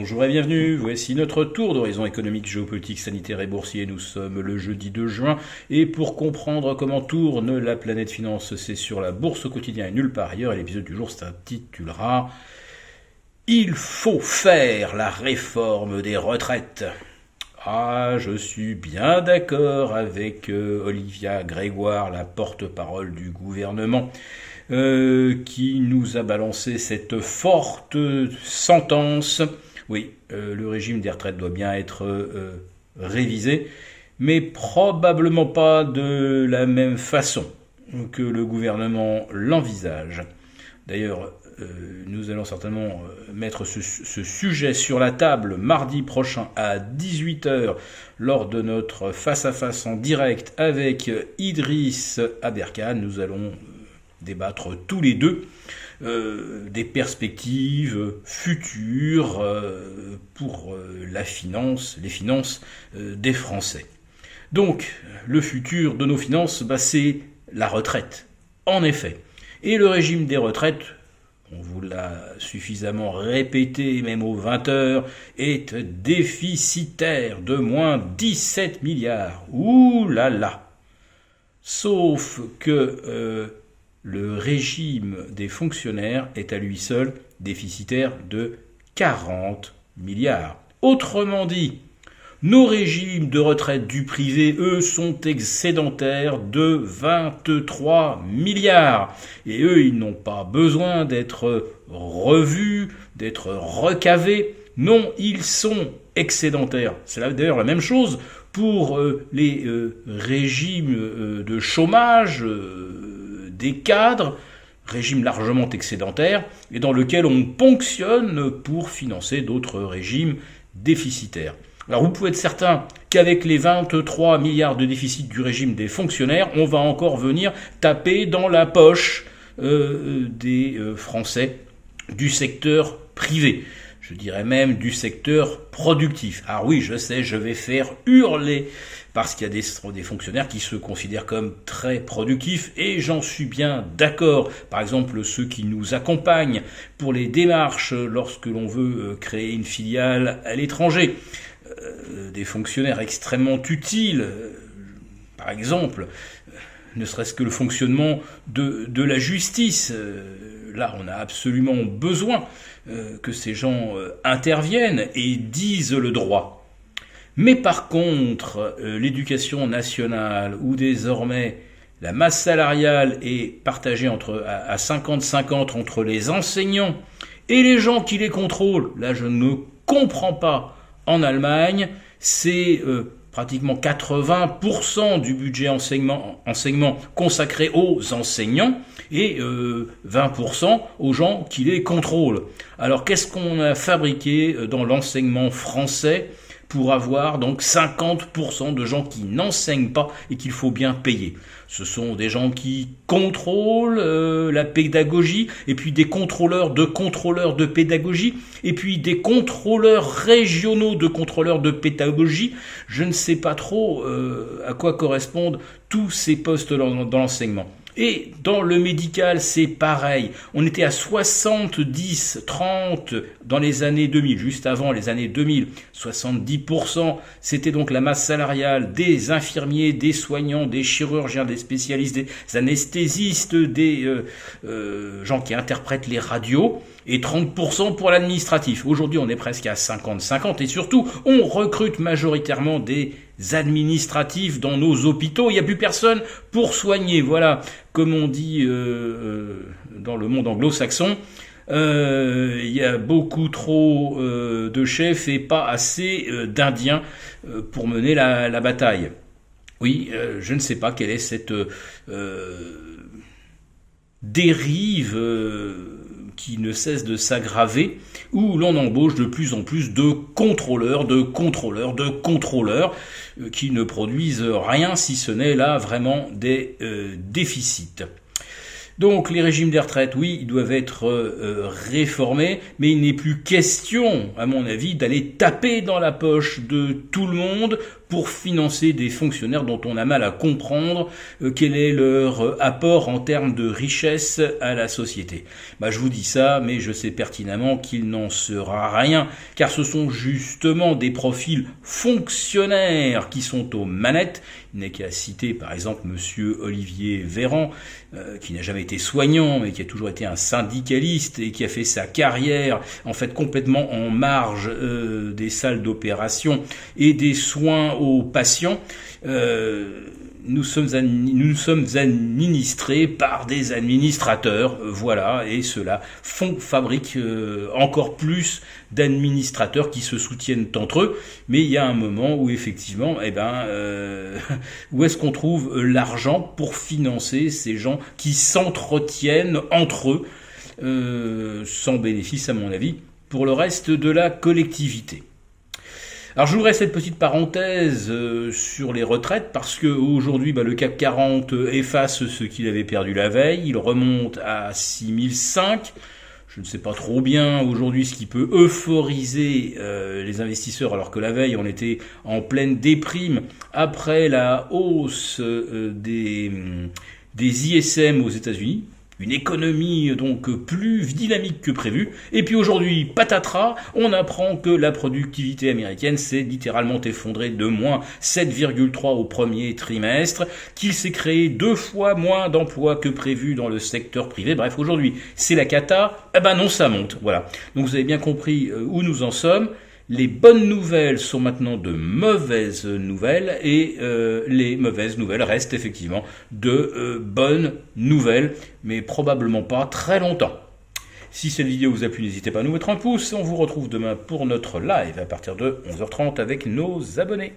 Bonjour et bienvenue, voici notre tour d'horizon économique, géopolitique, sanitaire et boursier. Nous sommes le jeudi 2 juin et pour comprendre comment tourne la planète finance, c'est sur la bourse au quotidien et nulle part ailleurs. Et l'épisode du jour s'intitulera Il faut faire la réforme des retraites. Ah, je suis bien d'accord avec euh, Olivia Grégoire, la porte-parole du gouvernement. Euh, qui nous a balancé cette forte sentence. Oui, euh, le régime des retraites doit bien être euh, révisé, mais probablement pas de la même façon que le gouvernement l'envisage. D'ailleurs, nous allons certainement mettre ce, sujet sur la table mardi prochain à 18h lors de notre face-à-face en direct avec Idriss Aberkan. Nous allons débattre tous les deux euh, des perspectives futures euh, pour euh, la finance, les finances des Français. Donc, le futur de nos finances, bah, c'est la retraite. En effet. Et le régime des retraites, on vous l'a suffisamment répété, même aux 20 heures, est déficitaire de moins 17 milliards. Ouh là là Sauf que le régime des fonctionnaires est à lui seul déficitaire de 40 milliards. Autrement dit, nos régimes de retraite du privé, eux, sont excédentaires de 23 milliards. Et eux, ils n'ont pas besoin d'être revus, d'être recavés. Non, ils sont excédentaires. C'est d'ailleurs la même chose pour euh, les euh, régimes euh, de chômage des cadres, régime largement excédentaire, et dans lequel on ponctionne pour financer d'autres régimes déficitaires. Alors vous pouvez être certain qu'avec les 23 milliards de déficit du régime des fonctionnaires, on va encore venir taper dans la poche euh, des euh, Français du secteur privé. Je dirais même du secteur productif. Ah oui, je sais, je vais faire hurler parce qu'il y a des, fonctionnaires qui se considèrent comme très productifs, et j'en suis bien d'accord. Par exemple, ceux qui nous accompagnent pour les démarches lorsque l'on veut euh, créer une filiale à l'étranger. Euh, des fonctionnaires extrêmement utiles, euh, par exemple, ne serait-ce que le fonctionnement de la justice. Là, on a absolument besoin que ces gens interviennent et disent le droit. Mais par contre, euh, l'éducation nationale, où désormais la masse salariale est partagée entre, à 50-50 entre les enseignants et les gens qui les contrôlent, là je ne comprends pas. En Allemagne, c'est euh, pratiquement 80% du budget enseignement, consacré aux enseignants et 20% euh, aux gens qui les contrôlent. Alors qu'est-ce qu'on a fabriqué dans l'enseignement français? Pour avoir donc 50% de gens qui n'enseignent pas et qu'il faut bien payer. Ce sont des gens qui contrôlent euh, la pédagogie, et puis des contrôleurs de contrôleurs de pédagogie, et puis des contrôleurs régionaux de contrôleurs de pédagogie. Je ne sais pas trop euh, à quoi correspondent tous ces postes dans l'enseignement. Et dans le médical, c'est pareil. On était à 70, 30 dans les années 2000, juste avant les années 2000. 70%, c'était donc la masse salariale des infirmiers, des soignants, des chirurgiens, des spécialistes, des anesthésistes, des euh, euh, gens qui interprètent les radios et 30% pour l'administratif. Aujourd'hui, on est presque à 50-50 et surtout, on recrute majoritairement des administratifs dans nos hôpitaux. Il n'y a plus personne pour soigner. Voilà, comme on dit euh, euh, dans le monde anglo-saxon, euh, il y a beaucoup trop de chefs et pas assez d'Indiens pour mener la, la bataille. Oui, je ne sais pas quelle est cette dérive qui ne cesse de s'aggraver, où l'on embauche de plus en plus de contrôleurs, de contrôleurs, de contrôleurs, euh, qui ne produisent rien si ce n'est là vraiment des euh, déficits. Donc les régimes des retraites, oui, ils doivent être euh, réformés, mais il n'est plus question, à mon avis, d'aller taper dans la poche de tout le monde pour financer des fonctionnaires dont on a mal à comprendre euh, quel est leur euh, apport en termes de richesse à la société. Bah, je vous dis ça, mais je sais pertinemment qu'il n'en sera rien, car ce sont justement des profils fonctionnaires qui sont aux manettes. Il n'est qu'à citer par exemple Monsieur Olivier Véran, euh, qui n'a jamais été soignant, mais qui a toujours été un syndicaliste et qui a fait sa carrière en fait complètement en marge des salles d'opération et des soins aux patients. Euh, nous sommes, nous sommes administrés par des administrateurs, euh, voilà, et cela fabrique euh, encore plus d'administrateurs qui se soutiennent entre eux. Mais il y a un moment où effectivement, eh ben, où est-ce qu'on trouve l'argent pour financer ces gens qui s'entretiennent entre eux, sans bénéfice à mon avis, pour le reste de la collectivité? Alors j'ouvrais cette petite parenthèse euh, sur les retraites parce que aujourd'hui bah, le CAC 40 efface ce qu'il avait perdu la veille, il remonte à 6005. Je ne sais pas trop bien aujourd'hui ce qui peut euphoriser euh, les investisseurs alors que la veille on était en pleine déprime après la hausse euh, des, des ISM aux États-Unis une économie donc plus dynamique que prévu. Et puis aujourd'hui, patatras, on apprend que la productivité américaine s'est littéralement effondrée de moins 7,3 au premier trimestre, qu'il s'est créé deux fois moins d'emplois que prévu dans le secteur privé. Bref, aujourd'hui, c'est la cata. Eh ben non, ça monte. Voilà. Donc vous avez bien compris euh, où nous en sommes. Les bonnes nouvelles sont maintenant de mauvaises nouvelles et euh, les mauvaises nouvelles restent effectivement de euh, bonnes nouvelles, mais probablement pas très longtemps. Si cette vidéo vous a plu, n'hésitez pas à nous mettre un pouce. On vous retrouve demain pour notre live à partir de 11h30 avec nos abonnés.